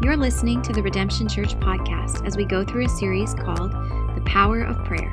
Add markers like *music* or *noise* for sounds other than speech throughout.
You're listening to the Redemption Church podcast as we go through a series called The Power of Prayer.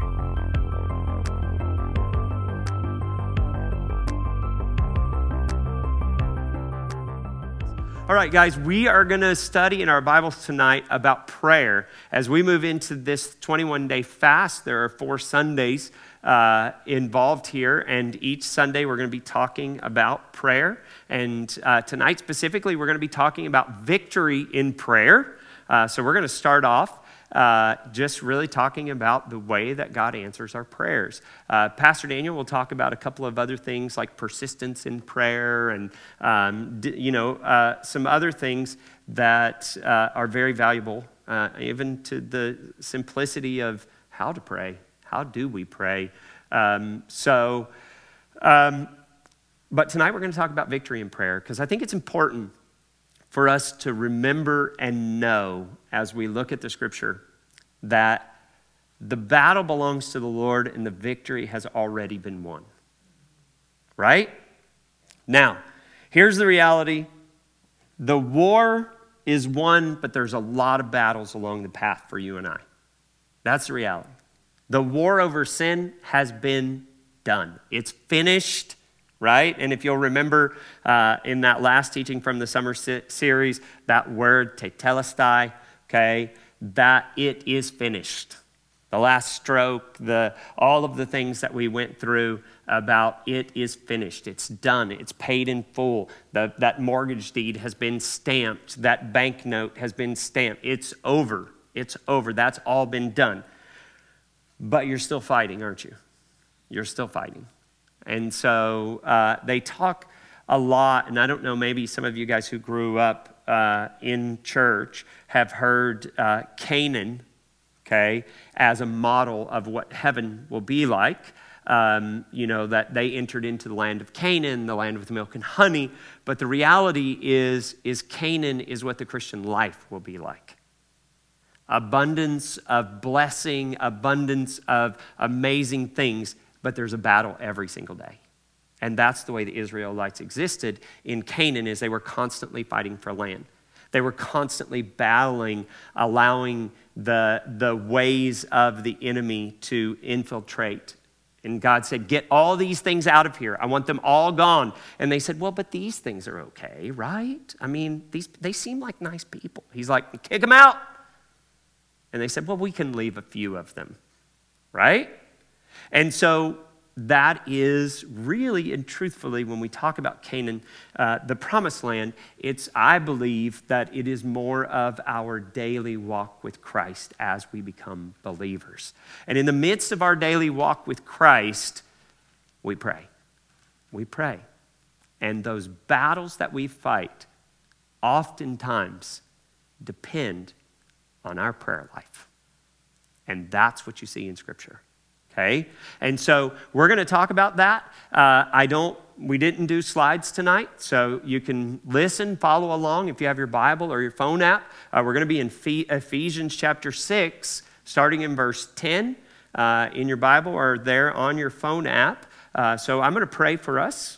All right, guys, we are going to study in our Bibles tonight about prayer. As we move into this 21 day fast, there are four Sundays uh, involved here, and each Sunday we're going to be talking about prayer. And uh, tonight, specifically, we're going to be talking about victory in prayer. Uh, so we're going to start off uh, just really talking about the way that God answers our prayers. Uh, Pastor Daniel will talk about a couple of other things like persistence in prayer and, um, you know, uh, some other things that are very valuable, even to the simplicity of how to pray. How do we pray? Um, so, um, but tonight we're going to talk about victory in prayer because I think it's important for us to remember and know as we look at the scripture that the battle belongs to the Lord and the victory has already been won. Right? Now, here's the reality the war is won, but there's a lot of battles along the path for you and I. That's the reality. The war over sin has been done, it's finished right? And if you'll remember uh, in that last teaching from the summer se- series, that word tetelestai, okay, that it is finished. The last stroke, the, all of the things that we went through about it is finished. It's done. It's paid in full. The, that mortgage deed has been stamped. That banknote has been stamped. It's over. It's over. That's all been done. But you're still fighting, aren't you? You're still fighting. And so uh, they talk a lot, and I don't know, maybe some of you guys who grew up uh, in church have heard uh, Canaan, okay, as a model of what heaven will be like. Um, you know, that they entered into the land of Canaan, the land with milk and honey. But the reality is, is Canaan is what the Christian life will be like. Abundance of blessing, abundance of amazing things but there's a battle every single day. And that's the way the Israelites existed in Canaan is they were constantly fighting for land. They were constantly battling, allowing the, the ways of the enemy to infiltrate. And God said, Get all these things out of here. I want them all gone. And they said, Well, but these things are okay, right? I mean, these, they seem like nice people. He's like, Kick them out. And they said, Well, we can leave a few of them, right? And so that is really and truthfully, when we talk about Canaan, uh, the promised land, it's, I believe, that it is more of our daily walk with Christ as we become believers. And in the midst of our daily walk with Christ, we pray. We pray. And those battles that we fight oftentimes depend on our prayer life. And that's what you see in Scripture okay? And so we're going to talk about that. Uh, I don't, we didn't do slides tonight, so you can listen, follow along if you have your Bible or your phone app. Uh, we're going to be in Ephesians chapter 6, starting in verse 10 uh, in your Bible or there on your phone app. Uh, so I'm going to pray for us,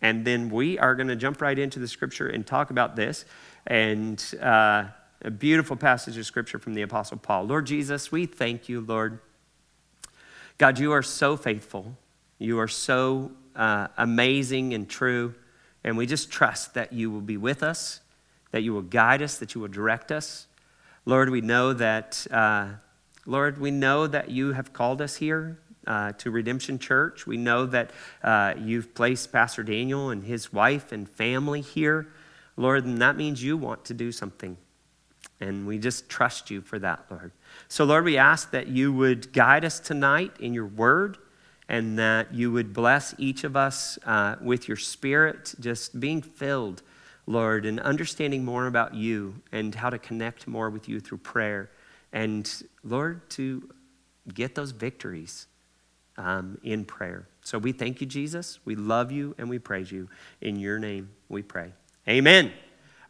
and then we are going to jump right into the scripture and talk about this. And uh, a beautiful passage of scripture from the Apostle Paul. Lord Jesus, we thank you, Lord God, you are so faithful. You are so uh, amazing and true. And we just trust that you will be with us, that you will guide us, that you will direct us. Lord, we know that, uh, Lord, we know that you have called us here uh, to Redemption Church. We know that uh, you've placed Pastor Daniel and his wife and family here. Lord, and that means you want to do something. And we just trust you for that, Lord. So, Lord, we ask that you would guide us tonight in your word and that you would bless each of us uh, with your spirit, just being filled, Lord, and understanding more about you and how to connect more with you through prayer. And, Lord, to get those victories um, in prayer. So we thank you, Jesus. We love you and we praise you. In your name we pray. Amen.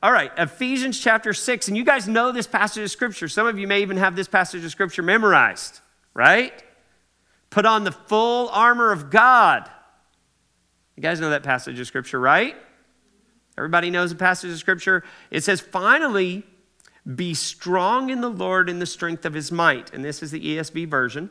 All right, Ephesians chapter 6. And you guys know this passage of scripture. Some of you may even have this passage of scripture memorized, right? Put on the full armor of God. You guys know that passage of scripture, right? Everybody knows the passage of scripture. It says, finally, be strong in the Lord in the strength of his might. And this is the ESV version.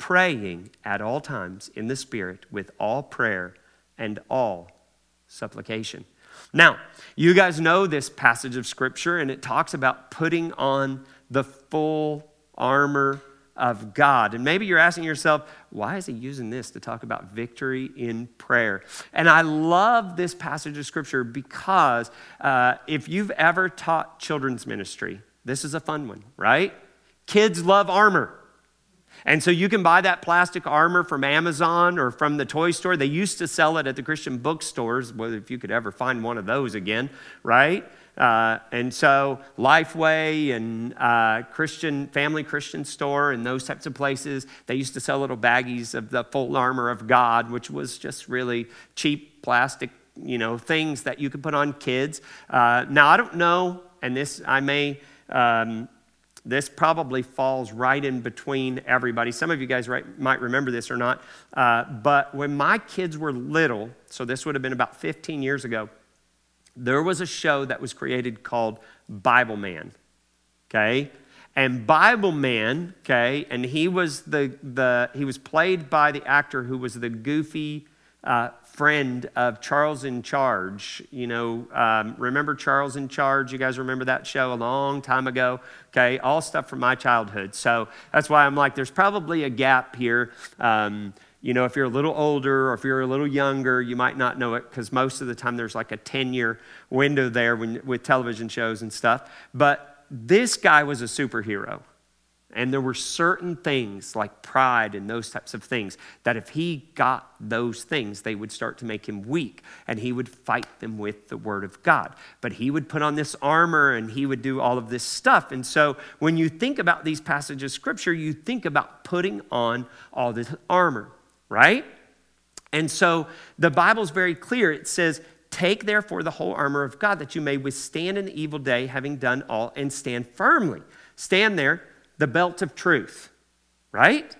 praying at all times in the Spirit with all prayer and all supplication. Now, you guys know this passage of Scripture, and it talks about putting on the full armor of God. And maybe you're asking yourself, why is he using this to talk about victory in prayer? And I love this passage of scripture because uh, if you've ever taught children's ministry, this is a fun one, right? Kids love armor. And so you can buy that plastic armor from Amazon or from the toy store. They used to sell it at the Christian bookstores, well, if you could ever find one of those again, right? Uh, and so Lifeway and uh, Christian Family Christian Store and those types of places, they used to sell little baggies of the full armor of God, which was just really cheap plastic, you know, things that you could put on kids. Uh, now I don't know, and this I may. Um, this probably falls right in between everybody. Some of you guys right, might remember this or not. Uh, but when my kids were little, so this would have been about 15 years ago, there was a show that was created called Bible Man. Okay? And Bible Man, okay, and he was the, the he was played by the actor who was the goofy uh, friend of Charles in Charge. You know, um, remember Charles in Charge? You guys remember that show a long time ago? Okay, all stuff from my childhood. So that's why I'm like, there's probably a gap here. Um, you know, if you're a little older or if you're a little younger, you might not know it because most of the time there's like a 10 year window there when, with television shows and stuff. But this guy was a superhero. And there were certain things like pride and those types of things that if he got those things, they would start to make him weak and he would fight them with the word of God. But he would put on this armor and he would do all of this stuff. And so when you think about these passages of scripture, you think about putting on all this armor right? And so the Bible's very clear. It says, Take therefore the whole armor of God that you may withstand the evil day, having done all, and stand firmly. Stand there, the belt of truth, right?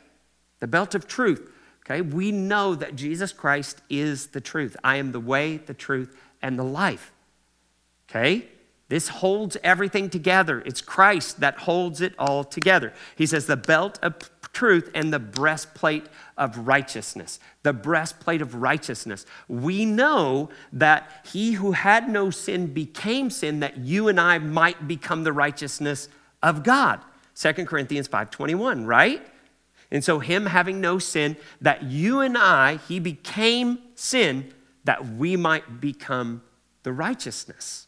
The belt of truth. Okay, we know that Jesus Christ is the truth. I am the way, the truth, and the life. Okay? This holds everything together. It's Christ that holds it all together. He says, the belt of truth and the breastplate of righteousness. The breastplate of righteousness. We know that he who had no sin became sin that you and I might become the righteousness of God. 2 Corinthians 5:21, right? And so him having no sin that you and I he became sin that we might become the righteousness.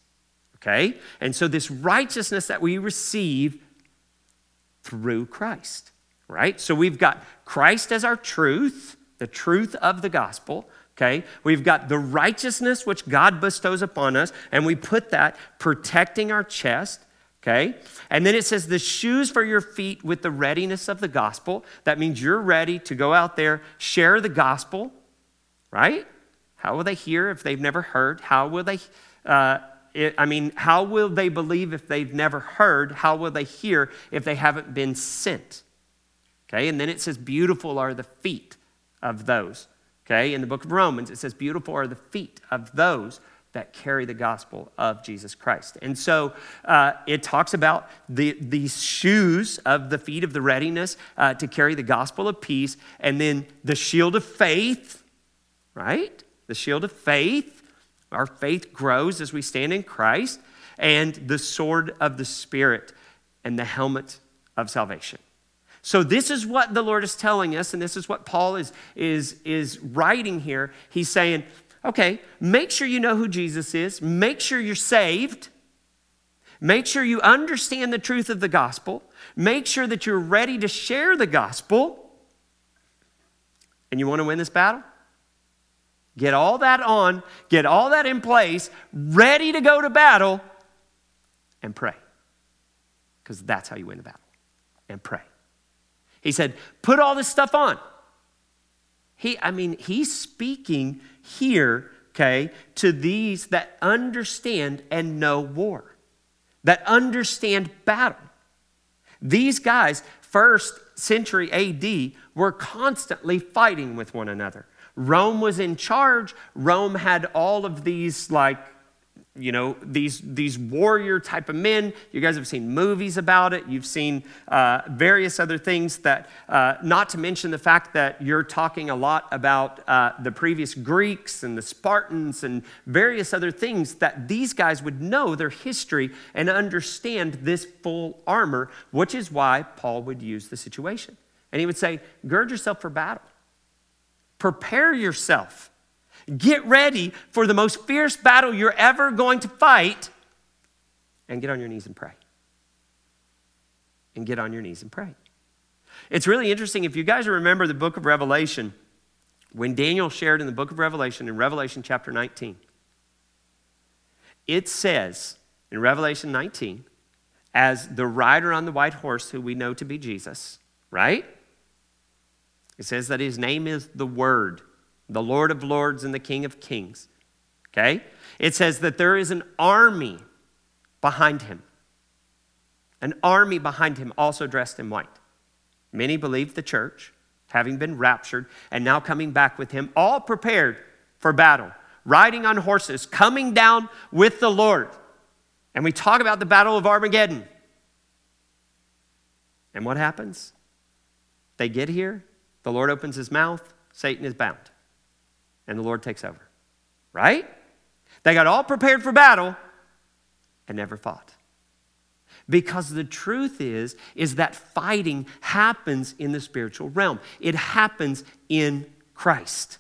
Okay? And so this righteousness that we receive through Christ right? So we've got Christ as our truth, the truth of the gospel. Okay, we've got the righteousness which God bestows upon us, and we put that protecting our chest. Okay, and then it says the shoes for your feet with the readiness of the gospel. That means you're ready to go out there, share the gospel, right? How will they hear if they've never heard? How will they? Uh, it, I mean, how will they believe if they've never heard? How will they hear if they haven't been sent? Okay, and then it says, Beautiful are the feet of those. Okay, in the book of Romans, it says, Beautiful are the feet of those that carry the gospel of Jesus Christ. And so uh, it talks about the, these shoes of the feet of the readiness uh, to carry the gospel of peace, and then the shield of faith, right? The shield of faith. Our faith grows as we stand in Christ. and the sword of the Spirit and the helmet of salvation. So, this is what the Lord is telling us, and this is what Paul is, is, is writing here. He's saying, okay, make sure you know who Jesus is, make sure you're saved, make sure you understand the truth of the gospel, make sure that you're ready to share the gospel. And you want to win this battle? Get all that on, get all that in place, ready to go to battle, and pray. Because that's how you win the battle. And pray. He said, put all this stuff on. He, I mean, he's speaking here, okay, to these that understand and know war, that understand battle. These guys, first century AD, were constantly fighting with one another. Rome was in charge. Rome had all of these, like, you know, these, these warrior type of men. You guys have seen movies about it. You've seen uh, various other things that, uh, not to mention the fact that you're talking a lot about uh, the previous Greeks and the Spartans and various other things that these guys would know their history and understand this full armor, which is why Paul would use the situation. And he would say, gird yourself for battle. Prepare yourself. Get ready for the most fierce battle you're ever going to fight and get on your knees and pray. And get on your knees and pray. It's really interesting. If you guys remember the book of Revelation, when Daniel shared in the book of Revelation, in Revelation chapter 19, it says in Revelation 19, as the rider on the white horse, who we know to be Jesus, right? It says that his name is the Word, the Lord of Lords and the King of Kings. Okay? It says that there is an army behind him. An army behind him, also dressed in white. Many believe the church, having been raptured and now coming back with him, all prepared for battle, riding on horses, coming down with the Lord. And we talk about the Battle of Armageddon. And what happens? They get here, the Lord opens his mouth, Satan is bound, and the Lord takes over. Right? They got all prepared for battle and never fought. Because the truth is is that fighting happens in the spiritual realm. It happens in Christ.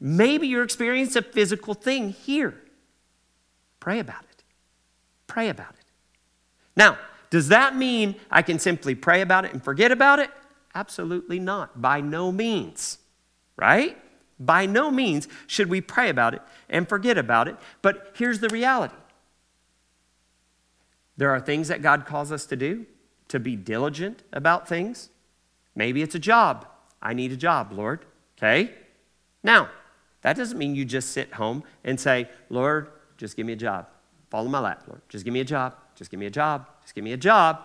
Maybe you're experiencing a physical thing here. Pray about it. Pray about it. Now, does that mean I can simply pray about it and forget about it? Absolutely not. By no means. Right? By no means should we pray about it and forget about it. But here's the reality there are things that God calls us to do, to be diligent about things. Maybe it's a job. I need a job, Lord. Okay? Now, that doesn't mean you just sit home and say, Lord, just give me a job. Fall in my lap, Lord. Just give me a job. Just give me a job. Just give me a job.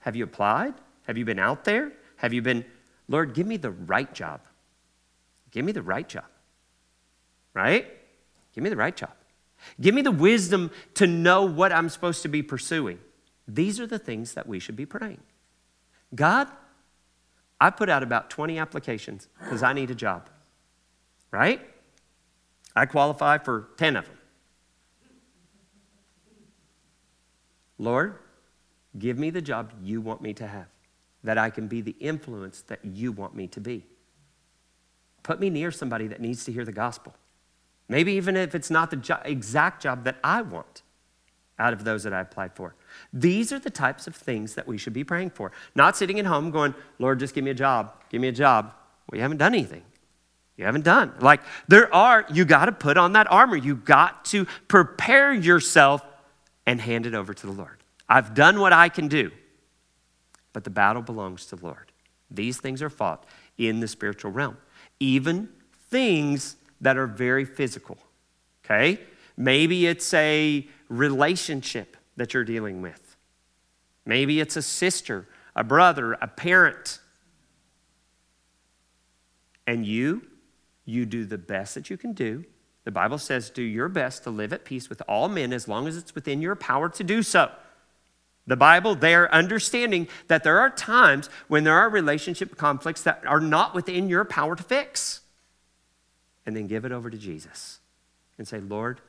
Have you applied? Have you been out there? Have you been, Lord, give me the right job? Give me the right job. Right? Give me the right job. Give me the wisdom to know what I'm supposed to be pursuing. These are the things that we should be praying. God, I put out about 20 applications because I need a job. Right? I qualify for 10 of them. Lord, give me the job you want me to have that I can be the influence that you want me to be. Put me near somebody that needs to hear the gospel. Maybe even if it's not the jo- exact job that I want out of those that I applied for. These are the types of things that we should be praying for. Not sitting at home going, Lord, just give me a job, give me a job. Well, you haven't done anything. You haven't done. Like, there are, you got to put on that armor. You got to prepare yourself and hand it over to the Lord. I've done what I can do but the battle belongs to the Lord. These things are fought in the spiritual realm, even things that are very physical. Okay? Maybe it's a relationship that you're dealing with. Maybe it's a sister, a brother, a parent. And you, you do the best that you can do. The Bible says, do your best to live at peace with all men as long as it's within your power to do so. The Bible, they're understanding that there are times when there are relationship conflicts that are not within your power to fix. And then give it over to Jesus and say, Lord,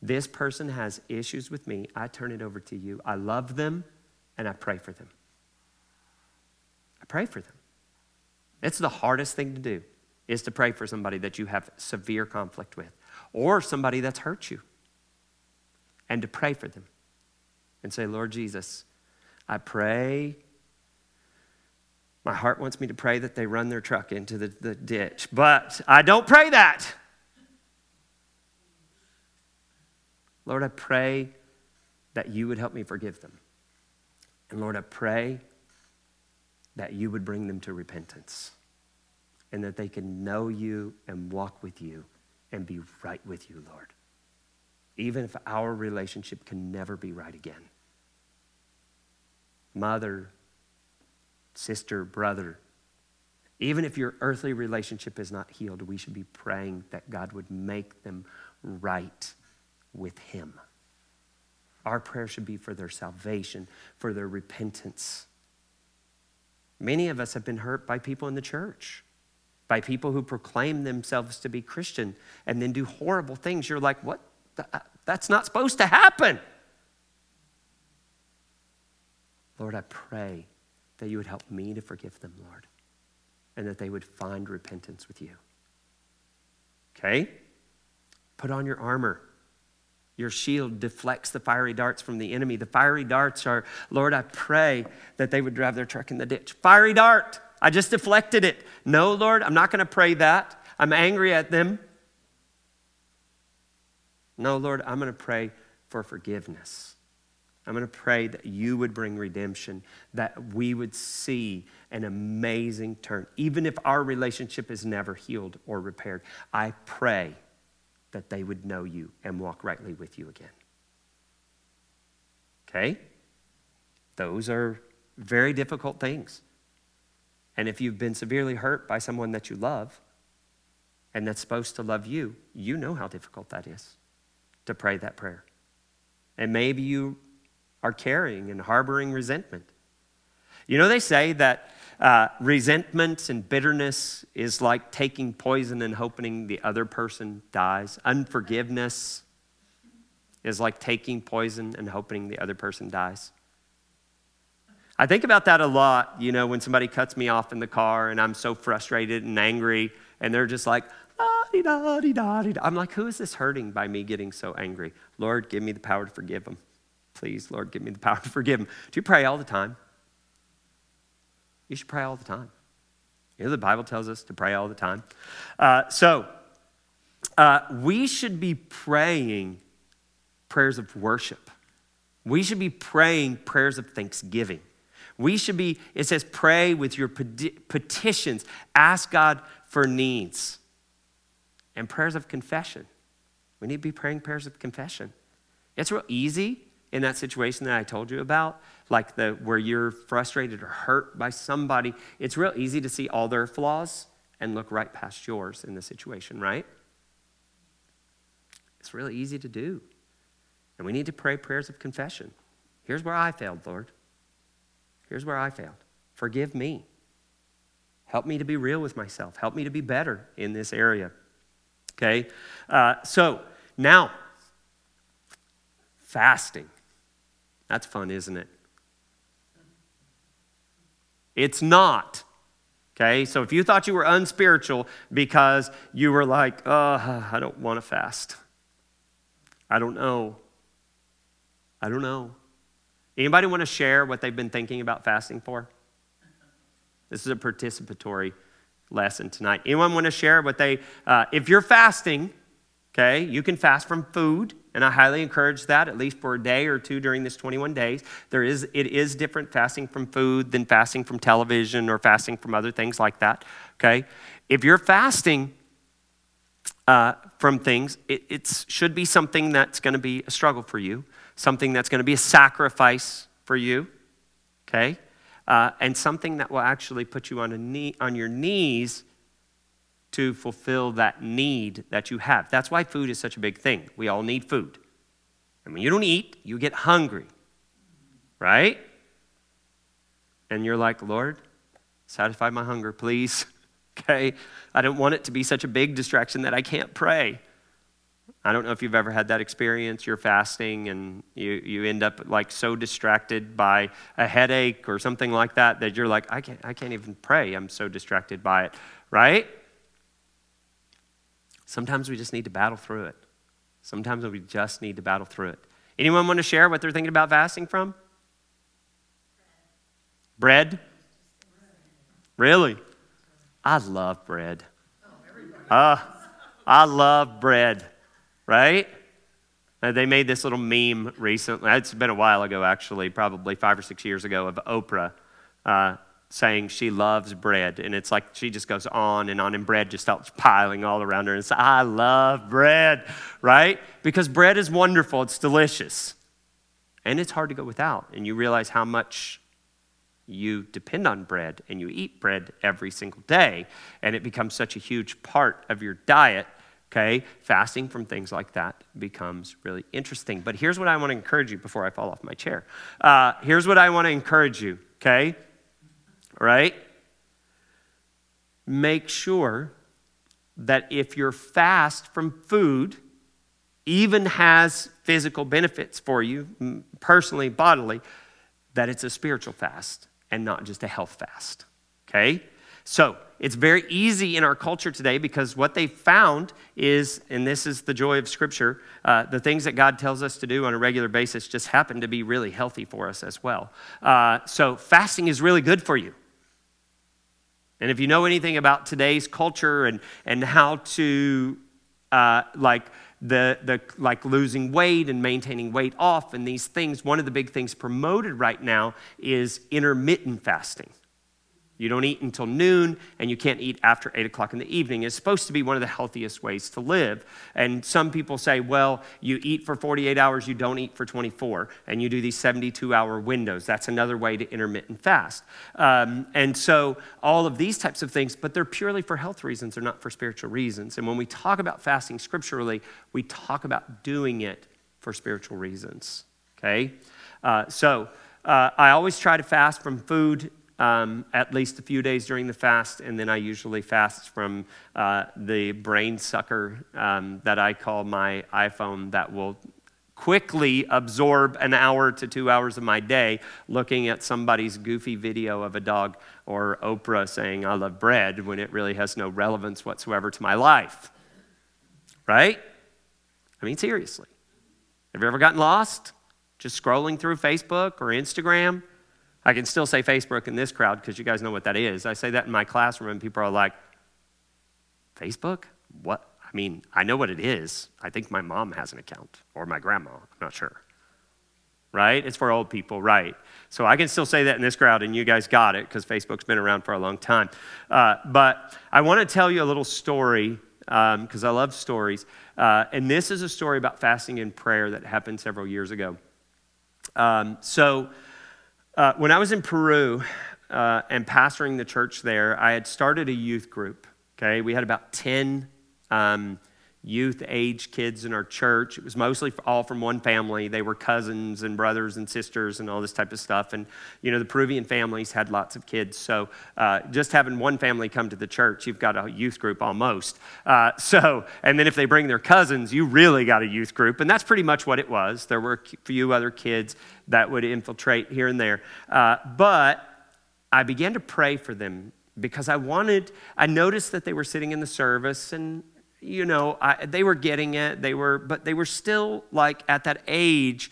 This person has issues with me. I turn it over to you. I love them and I pray for them. I pray for them. It's the hardest thing to do is to pray for somebody that you have severe conflict with or somebody that's hurt you and to pray for them and say, Lord Jesus, I pray. My heart wants me to pray that they run their truck into the, the ditch, but I don't pray that. Lord, I pray that you would help me forgive them. And Lord, I pray that you would bring them to repentance and that they can know you and walk with you and be right with you, Lord. Even if our relationship can never be right again. Mother, sister, brother, even if your earthly relationship is not healed, we should be praying that God would make them right with Him. Our prayer should be for their salvation, for their repentance. Many of us have been hurt by people in the church, by people who proclaim themselves to be Christian and then do horrible things. You're like, what? Uh, that's not supposed to happen. Lord, I pray that you would help me to forgive them, Lord, and that they would find repentance with you. Okay? Put on your armor. Your shield deflects the fiery darts from the enemy. The fiery darts are, Lord, I pray that they would drive their truck in the ditch. Fiery dart, I just deflected it. No, Lord, I'm not going to pray that. I'm angry at them. No, Lord, I'm going to pray for forgiveness. I'm going to pray that you would bring redemption, that we would see an amazing turn. Even if our relationship is never healed or repaired, I pray that they would know you and walk rightly with you again. Okay? Those are very difficult things. And if you've been severely hurt by someone that you love and that's supposed to love you, you know how difficult that is to pray that prayer. And maybe you are carrying and harboring resentment. You know, they say that uh, resentment and bitterness is like taking poison and hoping the other person dies. Unforgiveness is like taking poison and hoping the other person dies. I think about that a lot, you know, when somebody cuts me off in the car and I'm so frustrated and angry, and they're just like. I'm like, who is this hurting by me getting so angry? Lord, give me the power to forgive them. Please, Lord, give me the power to forgive them. Do you pray all the time? You should pray all the time. You know, the Bible tells us to pray all the time. Uh, so, uh, we should be praying prayers of worship. We should be praying prayers of thanksgiving. We should be, it says, pray with your petitions, ask God for needs, and prayers of confession. We need to be praying prayers of confession. It's real easy in that situation that I told you about, like the where you're frustrated or hurt by somebody, it's real easy to see all their flaws and look right past yours in the situation, right? It's really easy to do. And we need to pray prayers of confession. Here's where I failed, Lord. Here's where I failed. Forgive me. Help me to be real with myself. Help me to be better in this area. Okay? Uh, so, now, fasting. That's fun, isn't it? It's not. Okay, so if you thought you were unspiritual because you were like, oh, I don't want to fast. I don't know. I don't know. Anybody want to share what they've been thinking about fasting for? This is a participatory lesson tonight. Anyone want to share what they, uh, if you're fasting, okay, you can fast from food. And I highly encourage that, at least for a day or two during this 21 days. There is, it is different fasting from food than fasting from television or fasting from other things like that. Okay? If you're fasting uh, from things, it should be something that's going to be a struggle for you, something that's going to be a sacrifice for you. Okay? Uh, and something that will actually put you on, a knee, on your knees to fulfill that need that you have. That's why food is such a big thing. We all need food. And when you don't eat, you get hungry, right? And you're like, Lord, satisfy my hunger, please. *laughs* okay? I don't want it to be such a big distraction that I can't pray. I don't know if you've ever had that experience. You're fasting and you, you end up like so distracted by a headache or something like that that you're like, I can't, I can't even pray. I'm so distracted by it, right? Sometimes we just need to battle through it. Sometimes we just need to battle through it. Anyone want to share what they're thinking about fasting from? Bread? Really? I love bread. Uh, I love bread, right? Uh, they made this little meme recently. It's been a while ago, actually, probably five or six years ago, of Oprah uh, saying she loves bread. And it's like she just goes on and on, and bread just starts piling all around her. And it's, I love bread, right? Because bread is wonderful, it's delicious. And it's hard to go without. And you realize how much you depend on bread and you eat bread every single day, and it becomes such a huge part of your diet. Okay, fasting from things like that becomes really interesting. But here's what I want to encourage you before I fall off my chair. Uh, here's what I want to encourage you, okay? Right? Make sure that if your fast from food even has physical benefits for you, personally, bodily, that it's a spiritual fast and not just a health fast. Okay? So it's very easy in our culture today because what they found is, and this is the joy of Scripture, uh, the things that God tells us to do on a regular basis just happen to be really healthy for us as well. Uh, so fasting is really good for you. And if you know anything about today's culture and, and how to, uh, like, the, the like losing weight and maintaining weight off and these things, one of the big things promoted right now is intermittent fasting. You don't eat until noon, and you can't eat after 8 o'clock in the evening. It's supposed to be one of the healthiest ways to live. And some people say, well, you eat for 48 hours, you don't eat for 24, and you do these 72 hour windows. That's another way to intermittent fast. Um, and so, all of these types of things, but they're purely for health reasons, they're not for spiritual reasons. And when we talk about fasting scripturally, we talk about doing it for spiritual reasons. Okay? Uh, so, uh, I always try to fast from food um, at least a few days during the fast, and then I usually fast from uh, the brain sucker um, that I call my iPhone that will quickly absorb an hour to two hours of my day looking at somebody's goofy video of a dog or Oprah saying, I love bread, when it really has no relevance whatsoever to my life. Right? I mean, seriously. Have you ever gotten lost? Just scrolling through Facebook or Instagram? I can still say Facebook in this crowd because you guys know what that is. I say that in my classroom, and people are like, Facebook? What? I mean, I know what it is. I think my mom has an account, or my grandma. I'm not sure. Right? It's for old people, right? So I can still say that in this crowd, and you guys got it because Facebook's been around for a long time. Uh, but I want to tell you a little story because um, I love stories. Uh, and this is a story about fasting and prayer that happened several years ago. Um, so, uh, when I was in Peru uh, and pastoring the church there, I had started a youth group. Okay, we had about 10 um, youth age kids in our church. It was mostly all from one family. They were cousins and brothers and sisters and all this type of stuff. And, you know, the Peruvian families had lots of kids. So uh, just having one family come to the church, you've got a youth group almost. Uh, *laughs* so, and then if they bring their cousins, you really got a youth group. And that's pretty much what it was. There were a few other kids that would infiltrate here and there. Uh, but I began to pray for them because I wanted, I noticed that they were sitting in the service and, you know, I, they were getting it. They were, but they were still like at that age,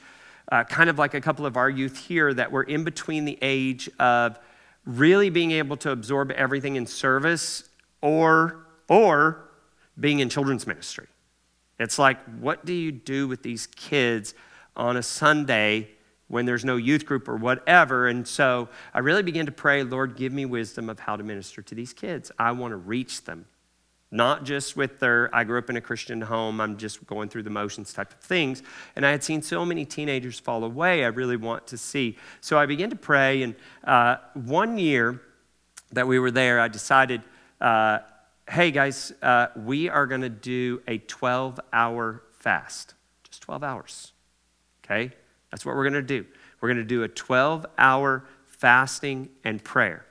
uh, kind of like a couple of our youth here that were in between the age of really being able to absorb everything in service or, or being in children's ministry. It's like, what do you do with these kids on a Sunday when there's no youth group or whatever. And so I really began to pray, Lord, give me wisdom of how to minister to these kids. I want to reach them. Not just with their, I grew up in a Christian home, I'm just going through the motions type of things. And I had seen so many teenagers fall away, I really want to see. So I began to pray, and uh, one year that we were there, I decided, uh, hey guys, uh, we are going to do a 12 hour fast. Just 12 hours. Okay? That's what we're going to do. We're going to do a 12 hour fasting and prayer.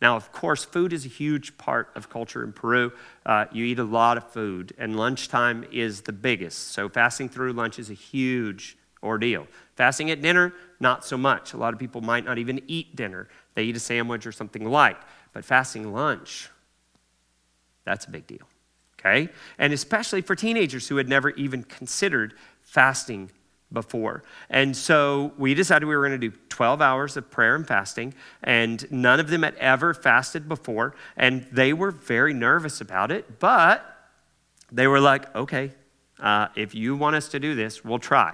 Now, of course, food is a huge part of culture in Peru. Uh, you eat a lot of food, and lunchtime is the biggest. So, fasting through lunch is a huge ordeal. Fasting at dinner, not so much. A lot of people might not even eat dinner, they eat a sandwich or something light. But fasting lunch, that's a big deal. Okay? And especially for teenagers who had never even considered fasting before. And so we decided we were going to do 12 hours of prayer and fasting, and none of them had ever fasted before, and they were very nervous about it, but they were like, okay, uh, if you want us to do this, we'll try.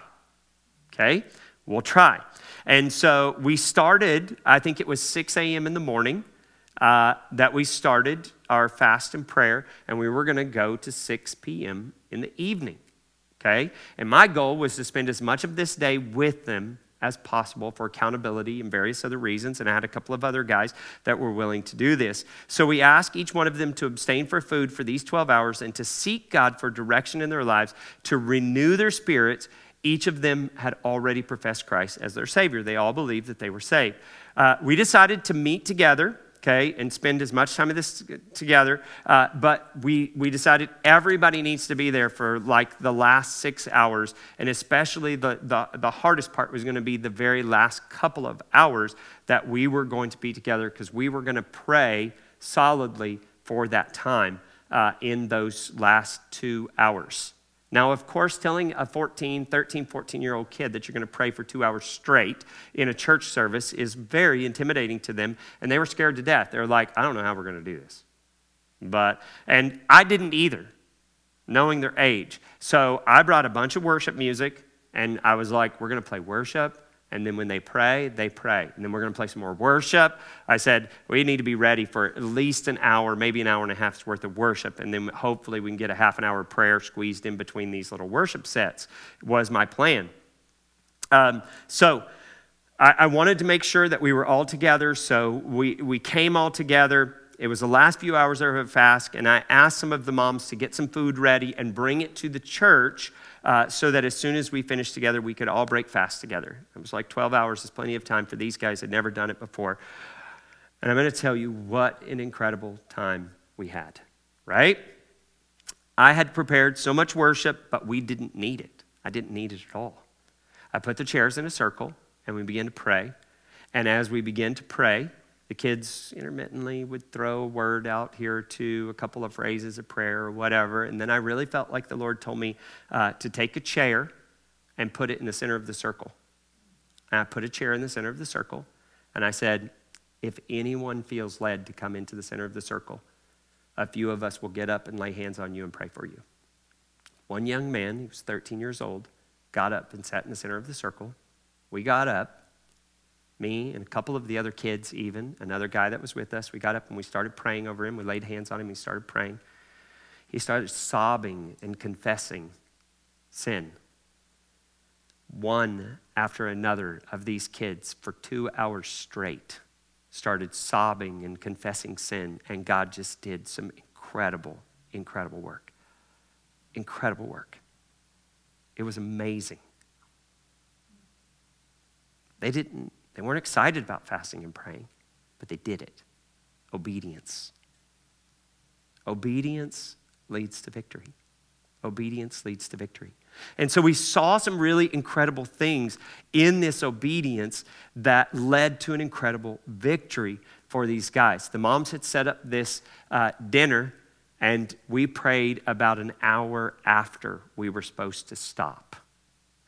Okay? We'll try. And so we started, I think it was 6 a.m. in the morning uh, that we started our fast and prayer, and we were going to go to 6 p.m. in the evening okay? And my goal was to spend as much of this day with them as possible for accountability and various other reasons. And I had a couple of other guys that were willing to do this. So we asked each one of them to abstain for food for these 12 hours and to seek God for direction in their lives, to renew their spirits. Each of them had already professed Christ as their Savior. They all believed that they were saved. Uh, we decided to meet together okay, and spend as much time of this together. Uh, but we, we decided everybody needs to be there for like the last six hours, and especially the, the, the hardest part was going to be the very last couple of hours that we were going to be together because we were going to pray solidly for that time uh, in those last two hours. Now, of course, telling a 14, 13, 14 year old kid that you're going to pray for two hours straight in a church service is very intimidating to them, and they were scared to death. They're like, I don't know how we're going to do this. But, and I didn't either, knowing their age. So I brought a bunch of worship music, and I was like, we're going to play worship and then when they pray, they pray. And then we're going to play some more worship. I said, we need to be ready for at least an hour, maybe an hour and a half's worth of worship. And then hopefully we can get a half an hour of prayer squeezed in between these little worship sets, was my plan. Um, so I, I wanted to make sure that we were all together. So we, we came all together. It was the last few hours of a fast, and I asked some of the moms to get some food ready and bring it to the church uh, so that as soon as we finished together, we could all break fast together. It was like 12 hours is plenty of time for these guys had never done it before. And I'm going to tell you what an incredible time we had, right? I had prepared so much worship, but we didn't need it. I didn't need it at all. I put the chairs in a circle and we began to pray. And as we began to pray, the kids intermittently would throw a word out here two, a couple of phrases of prayer or whatever. And then I really felt like the Lord told me uh, to take a chair and put it in the center of the circle. And I put a chair in the center of the circle. And I said, if anyone feels led to come into the center of the circle, a few of us will get up and lay hands on you and pray for you. One young man, he was 13 years old, got up and sat in the center of the circle. We got up me and a couple of the other kids, even, another guy that was with us. We got up and we started praying over him. We laid hands on him. He started praying. He started sobbing and confessing sin. One after another of these kids for two hours straight started sobbing and confessing sin, and God just did some incredible, incredible work. Incredible work. It was amazing. They didn't they weren't excited about fasting and praying, but they did it. Obedience. Obedience leads to victory. Obedience leads to victory. And so we saw some really incredible things in this obedience that led to an incredible victory for these guys. The moms had set up this uh, dinner, and we prayed about an hour after we were supposed to stop.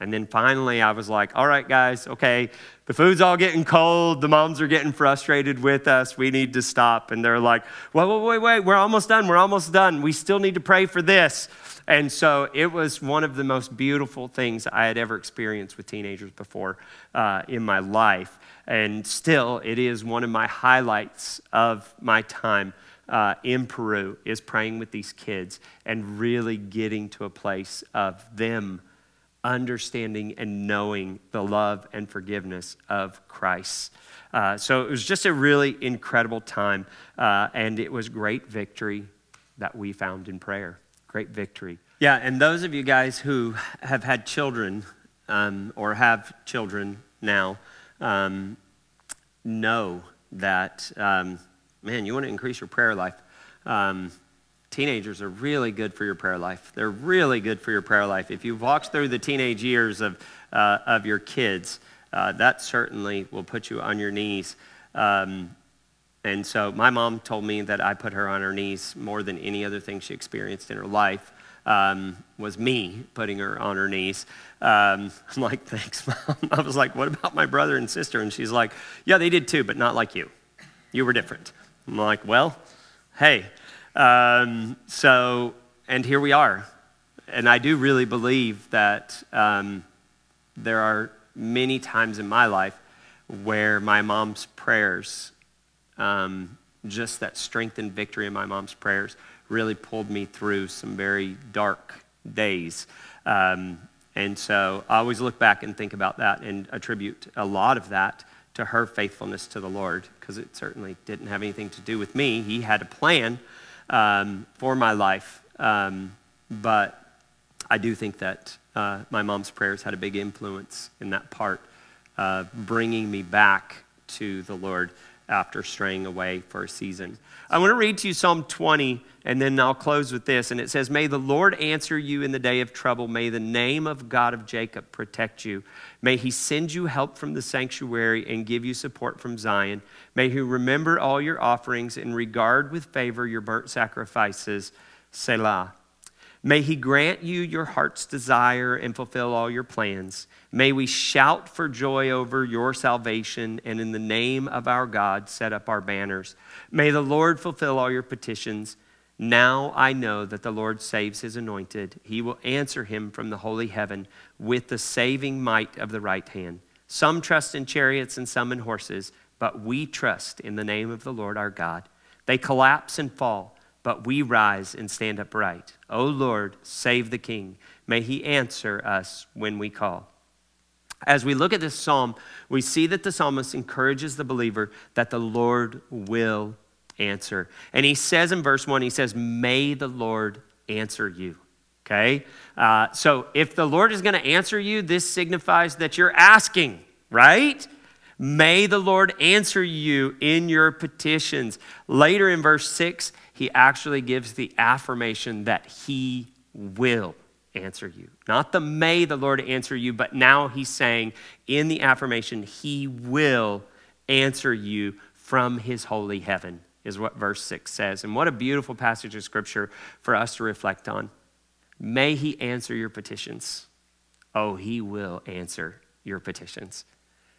And then finally, I was like, all right, guys, okay, the food's all getting cold. The moms are getting frustrated with us. We need to stop. And they're like, wait, wait, wait, wait, we're almost done. We're almost done. We still need to pray for this. And so it was one of the most beautiful things I had ever experienced with teenagers before uh, in my life. And still, it is one of my highlights of my time uh, in Peru is praying with these kids and really getting to a place of them understanding and knowing the love and forgiveness of Christ. Uh, so it was just a really incredible time, uh, and it was great victory that we found in prayer. Great victory. Yeah, and those of you guys who have had children um, or have children now um, know that um, man, you want to increase your prayer life. Teenagers are really good for your prayer life. They're really good for your prayer life. If you've walked through the teenage years of, uh, of your kids, uh, that certainly will put you on your knees. Um, and so my mom told me that I put her on her knees more than any other thing she experienced in her life. Um, was me putting her on her knees. Um, *laughs* I'm like, thanks, *laughs* mom. I was like, what about my brother and sister? And she's like, yeah, they did too, but not like you. You were different. I'm like, well, hey, um, so, and here we are. And I do really believe that um, there are many times in my life where my mom's prayers, um, just that strength and victory in my mom's prayers, really pulled me through some very dark days. Um, and so I always look back and think about that and attribute a lot of that to her faithfulness to the Lord, because it certainly didn't have anything to do with me. He had a plan um, for my life. Um, but I do think that uh, my mom's prayers had a big influence in that part, uh, bringing me back to the Lord after straying away for a season. I want to read to you Psalm 20, and then I'll close with this. And it says, May the Lord answer you in the day of trouble. May the name of God of Jacob protect you. May he send you help from the sanctuary and give you support from Zion. May he remember all your offerings and regard with favor your burnt sacrifices. Selah. May he grant you your heart's desire and fulfill all your plans. May we shout for joy over your salvation and in the name of our God set up our banners. May the Lord fulfill all your petitions. Now I know that the Lord saves his anointed. He will answer him from the holy heaven with the saving might of the right hand. Some trust in chariots and some in horses, but we trust in the name of the Lord our God. They collapse and fall but we rise and stand upright. O Lord, save the king. May he answer us when we call. As we look at this psalm, we see that the psalmist encourages the believer that the Lord will answer. And he says in verse 1, he says, May the Lord answer you. Okay? Uh, so if the Lord is going to answer you, this signifies that you're asking, right? May the Lord answer you in your petitions. Later in verse 6, he actually gives the affirmation that he will answer you. Not the may the Lord answer you, but now he's saying in the affirmation, he will answer you from his holy heaven, is what verse 6 says. And what a beautiful passage of scripture for us to reflect on. May he answer your petitions. Oh, he will answer your petitions.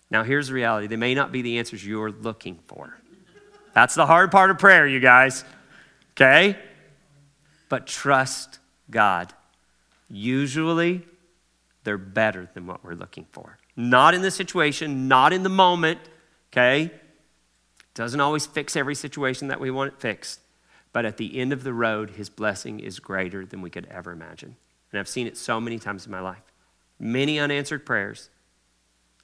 Now, here's the reality they may not be the answers you're looking for. That's the hard part of prayer, you guys okay? But trust God. Usually, they're better than what we're looking for. Not in the situation, not in the moment, okay? Doesn't always fix every situation that we want it fixed. But at the end of the road, his blessing is greater than we could ever imagine. And I've seen it so many times in my life. Many unanswered prayers,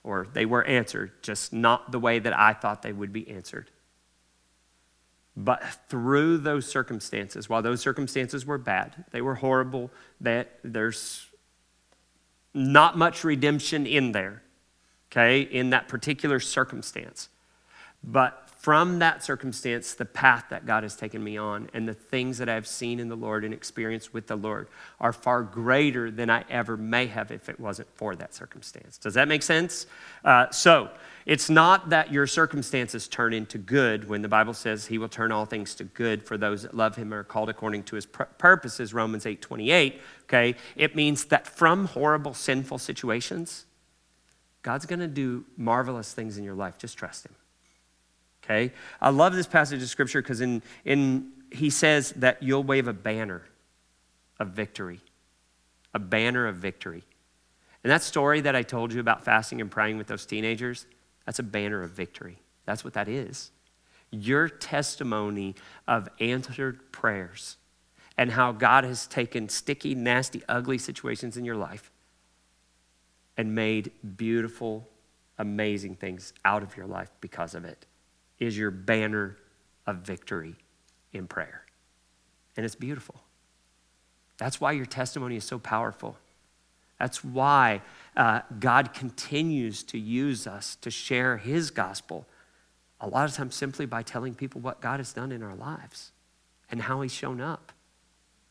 or they were answered, just not the way that I thought they would be answered. But through those circumstances, while those circumstances were bad, they were horrible, that there's not much redemption in there, okay, in that particular circumstance. But from that circumstance, the path that God has taken me on and the things that I've seen in the Lord and experienced with the Lord are far greater than I ever may have if it wasn't for that circumstance. Does that make sense? Uh, so, it's not that your circumstances turn into good when the Bible says he will turn all things to good for those that love him or are called according to his purposes, Romans 8 28. Okay? It means that from horrible, sinful situations, God's going to do marvelous things in your life. Just trust him. Okay? I love this passage of scripture because in, in he says that you'll wave a banner of victory. A banner of victory. And that story that I told you about fasting and praying with those teenagers, that's a banner of victory. That's what that is. Your testimony of answered prayers and how God has taken sticky, nasty, ugly situations in your life and made beautiful, amazing things out of your life because of it is your banner of victory in prayer. And it's beautiful. That's why your testimony is so powerful. That's why uh, God continues to use us to share His gospel a lot of times simply by telling people what God has done in our lives and how He's shown up.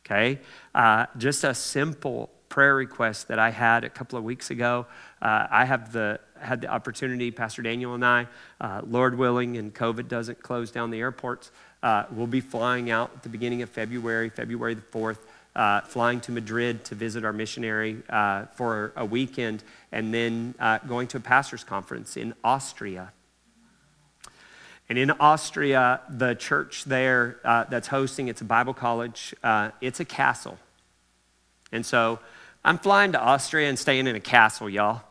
Okay? Uh, just a simple prayer request that I had a couple of weeks ago. Uh, I have the, had the opportunity, Pastor Daniel and I, uh, Lord willing, and COVID doesn't close down the airports, uh, we'll be flying out at the beginning of February, February the 4th. Uh, flying to Madrid to visit our missionary uh, for a weekend, and then uh, going to a pastor's conference in Austria. And in Austria, the church there uh, that's hosting, it's a Bible college, uh, it's a castle. And so I'm flying to Austria and staying in a castle, y'all.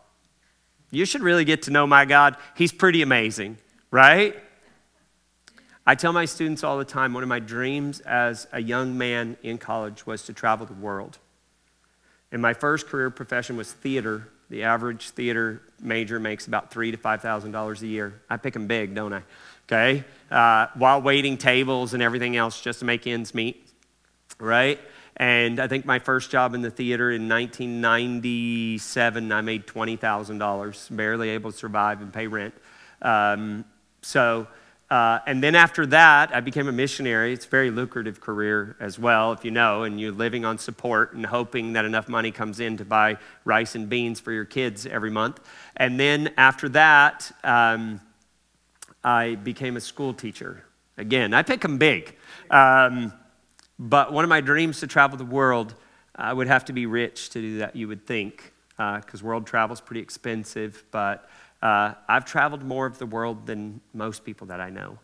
You should really get to know my God. He's pretty amazing, right? I tell my students all the time one of my dreams as a young man in college was to travel the world. And my first career profession was theater. The average theater major makes about three to five thousand dollars a year. I pick them big, don't I? Okay, uh, while waiting tables and everything else just to make ends meet, right? And I think my first job in the theater in 1997, I made $20,000, barely able to survive and pay rent. Um, so, uh, and then after that, I became a missionary. It's a very lucrative career as well, if you know, and you're living on support and hoping that enough money comes in to buy rice and beans for your kids every month. And then after that, um, I became a school teacher. Again, I pick them big. Um, but one of my dreams to travel the world, I would have to be rich to do that, you would think, because uh, world travel is pretty expensive. But uh, I've traveled more of the world than most people that I know.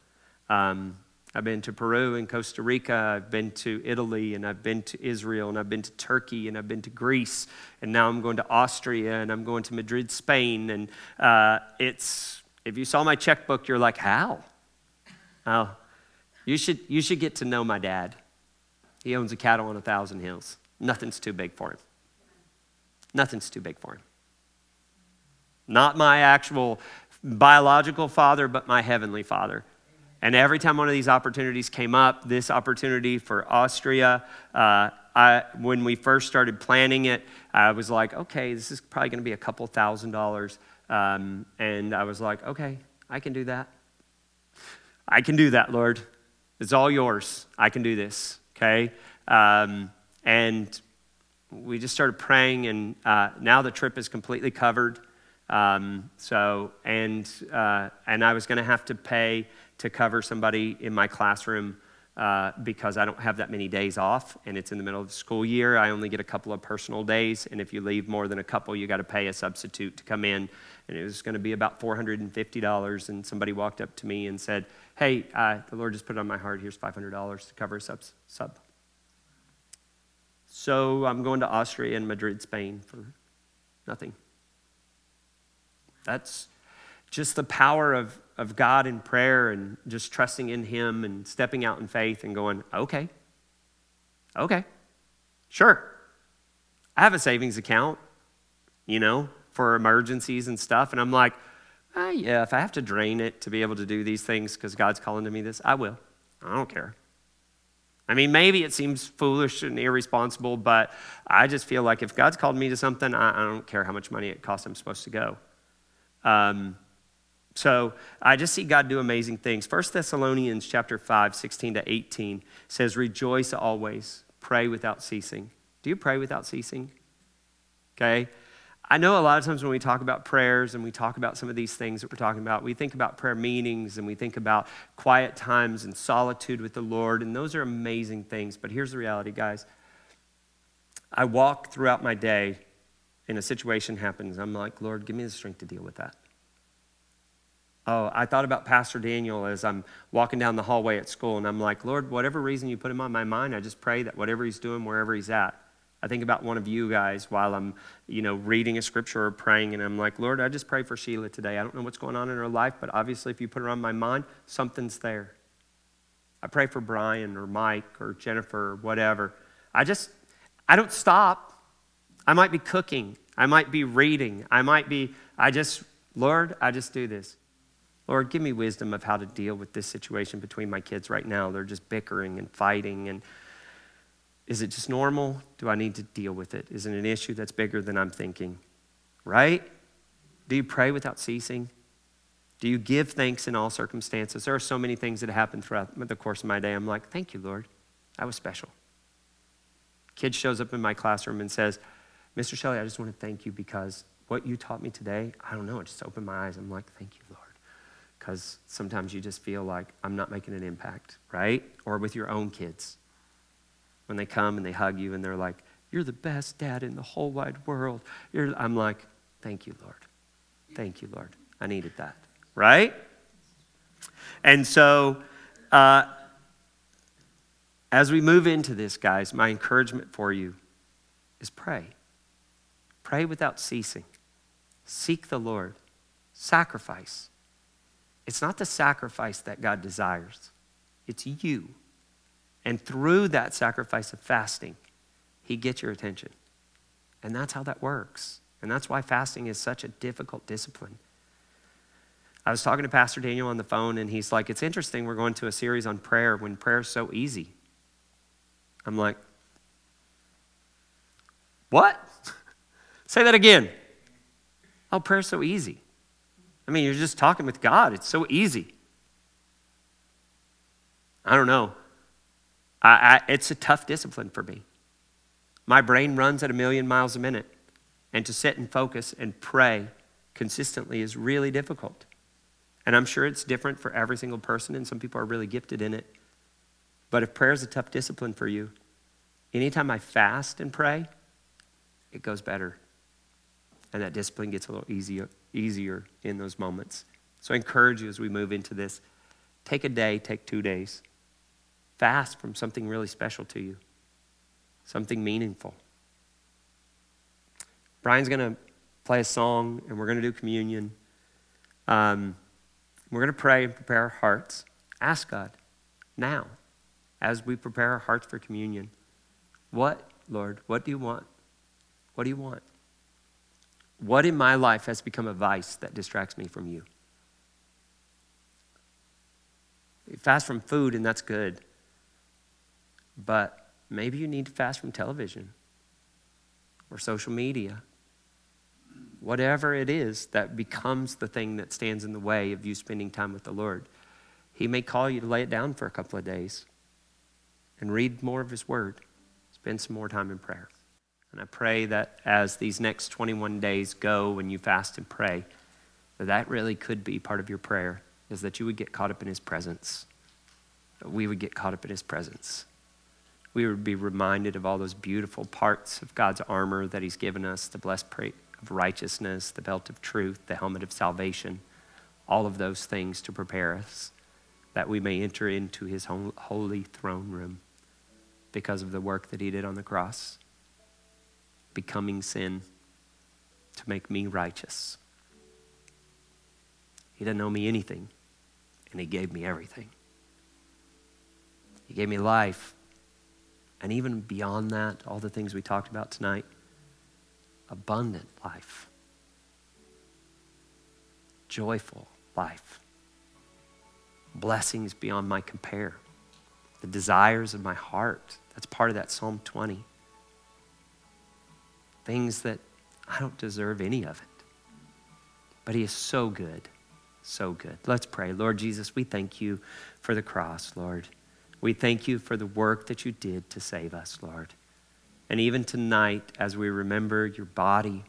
Um, I've been to Peru and Costa Rica, I've been to Italy, and I've been to Israel, and I've been to Turkey, and I've been to Greece, and now I'm going to Austria, and I'm going to Madrid, Spain. And uh, it's, if you saw my checkbook, you're like, how? Oh, you should, you should get to know my dad. He owns a cattle on a thousand hills. Nothing's too big for him. Nothing's too big for him. Not my actual biological father, but my heavenly father. And every time one of these opportunities came up, this opportunity for Austria, uh, I, when we first started planning it, I was like, okay, this is probably going to be a couple thousand dollars. Um, and I was like, okay, I can do that. I can do that, Lord. It's all yours. I can do this okay? Um, and we just started praying, and uh, now the trip is completely covered. Um, so, and, uh, and I was going to have to pay to cover somebody in my classroom uh, because I don't have that many days off, and it's in the middle of the school year. I only get a couple of personal days, and if you leave more than a couple, you got to pay a substitute to come in. And it was going to be about $450. And somebody walked up to me and said, Hey, uh, the Lord just put it on my heart. Here's $500 to cover a sub. sub. So I'm going to Austria and Madrid, Spain for nothing. That's just the power of, of God in prayer and just trusting in Him and stepping out in faith and going, okay, okay, sure. I have a savings account, you know, for emergencies and stuff. And I'm like, ah, yeah, if I have to drain it to be able to do these things because God's calling to me this, I will. I don't care. I mean, maybe it seems foolish and irresponsible, but I just feel like if God's called me to something, I, I don't care how much money it costs, I'm supposed to go. Um, so I just see God do amazing things. 1 Thessalonians chapter 5, 16 to 18 says, Rejoice always, pray without ceasing. Do you pray without ceasing? Okay. I know a lot of times when we talk about prayers and we talk about some of these things that we're talking about, we think about prayer meetings and we think about quiet times and solitude with the Lord, and those are amazing things. But here's the reality, guys. I walk throughout my day and a situation happens. I'm like, Lord, give me the strength to deal with that. Oh, I thought about Pastor Daniel as I'm walking down the hallway at school, and I'm like, Lord, whatever reason you put him on my mind, I just pray that whatever he's doing, wherever he's at, I think about one of you guys while I'm, you know, reading a scripture or praying, and I'm like, Lord, I just pray for Sheila today. I don't know what's going on in her life, but obviously, if you put her on my mind, something's there. I pray for Brian or Mike or Jennifer or whatever. I just, I don't stop. I might be cooking. I might be reading. I might be, I just, Lord, I just do this. Lord, give me wisdom of how to deal with this situation between my kids right now. They're just bickering and fighting and is it just normal? Do I need to deal with it? Is it an issue that's bigger than I'm thinking? Right? Do you pray without ceasing? Do you give thanks in all circumstances? There are so many things that happen throughout the course of my day. I'm like, thank you, Lord. That was special. Kid shows up in my classroom and says, Mr. Shelley, I just want to thank you because what you taught me today, I don't know, it just opened my eyes. I'm like, thank you, Lord. Because sometimes you just feel like I'm not making an impact, right? Or with your own kids. When they come and they hug you and they're like, You're the best dad in the whole wide world. You're, I'm like, Thank you, Lord. Thank you, Lord. I needed that, right? And so, uh, as we move into this, guys, my encouragement for you is pray. Pray without ceasing. Seek the Lord. Sacrifice. It's not the sacrifice that God desires, it's you. And through that sacrifice of fasting, He gets your attention. And that's how that works. And that's why fasting is such a difficult discipline. I was talking to Pastor Daniel on the phone, and he's like, It's interesting, we're going to a series on prayer when prayer is so easy. I'm like, What? *laughs* Say that again. Oh, prayer's so easy. I mean, you're just talking with God, it's so easy. I don't know. I, I, it's a tough discipline for me. My brain runs at a million miles a minute, and to sit and focus and pray consistently is really difficult. And I'm sure it's different for every single person, and some people are really gifted in it. But if prayer is a tough discipline for you, anytime I fast and pray, it goes better. And that discipline gets a little easier, easier in those moments. So I encourage you as we move into this take a day, take two days. Fast from something really special to you, something meaningful. Brian's going to play a song, and we're going to do communion. Um, we're going to pray and prepare our hearts. Ask God now, as we prepare our hearts for communion, what, Lord, what do you want? What do you want? What in my life has become a vice that distracts me from you? You fast from food, and that's good. But maybe you need to fast from television or social media. Whatever it is that becomes the thing that stands in the way of you spending time with the Lord. He may call you to lay it down for a couple of days and read more of His Word, spend some more time in prayer. And I pray that as these next 21 days go when you fast and pray, that that really could be part of your prayer, is that you would get caught up in His presence. That we would get caught up in His presence. We would be reminded of all those beautiful parts of God's armor that He's given us the blessed of righteousness, the belt of truth, the helmet of salvation, all of those things to prepare us that we may enter into His holy throne room because of the work that He did on the cross becoming sin to make me righteous. He didn't owe me anything, and He gave me everything. He gave me life, and even beyond that, all the things we talked about tonight abundant life, joyful life, blessings beyond my compare, the desires of my heart. That's part of that Psalm 20 things that I don't deserve any of it. But He is so good, so good. Let's pray. Lord Jesus, we thank you for the cross, Lord. We thank you for the work that you did to save us, Lord. And even tonight, as we remember your body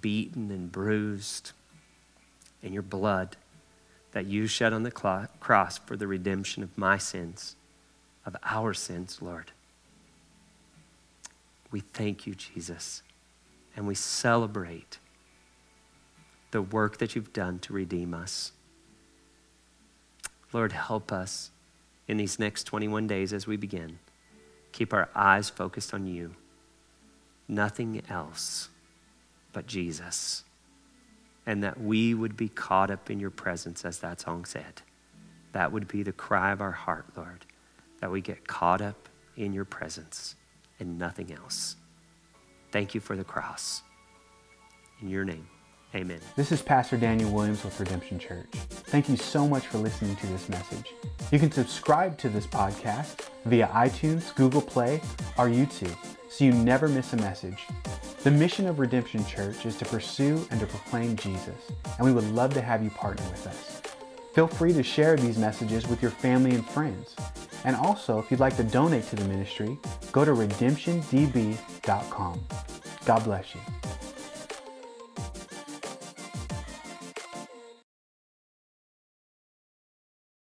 beaten and bruised, and your blood that you shed on the cross for the redemption of my sins, of our sins, Lord. We thank you, Jesus, and we celebrate the work that you've done to redeem us. Lord, help us in these next 21 days as we begin. Keep our eyes focused on you. Nothing else but Jesus. And that we would be caught up in your presence, as that song said. That would be the cry of our heart, Lord, that we get caught up in your presence and nothing else. Thank you for the cross. In your name, amen. This is Pastor Daniel Williams with Redemption Church. Thank you so much for listening to this message. You can subscribe to this podcast via iTunes, Google Play, or YouTube so you never miss a message. The mission of Redemption Church is to pursue and to proclaim Jesus, and we would love to have you partner with us. Feel free to share these messages with your family and friends. And also, if you'd like to donate to the ministry, go to redemptiondb.com. God bless you.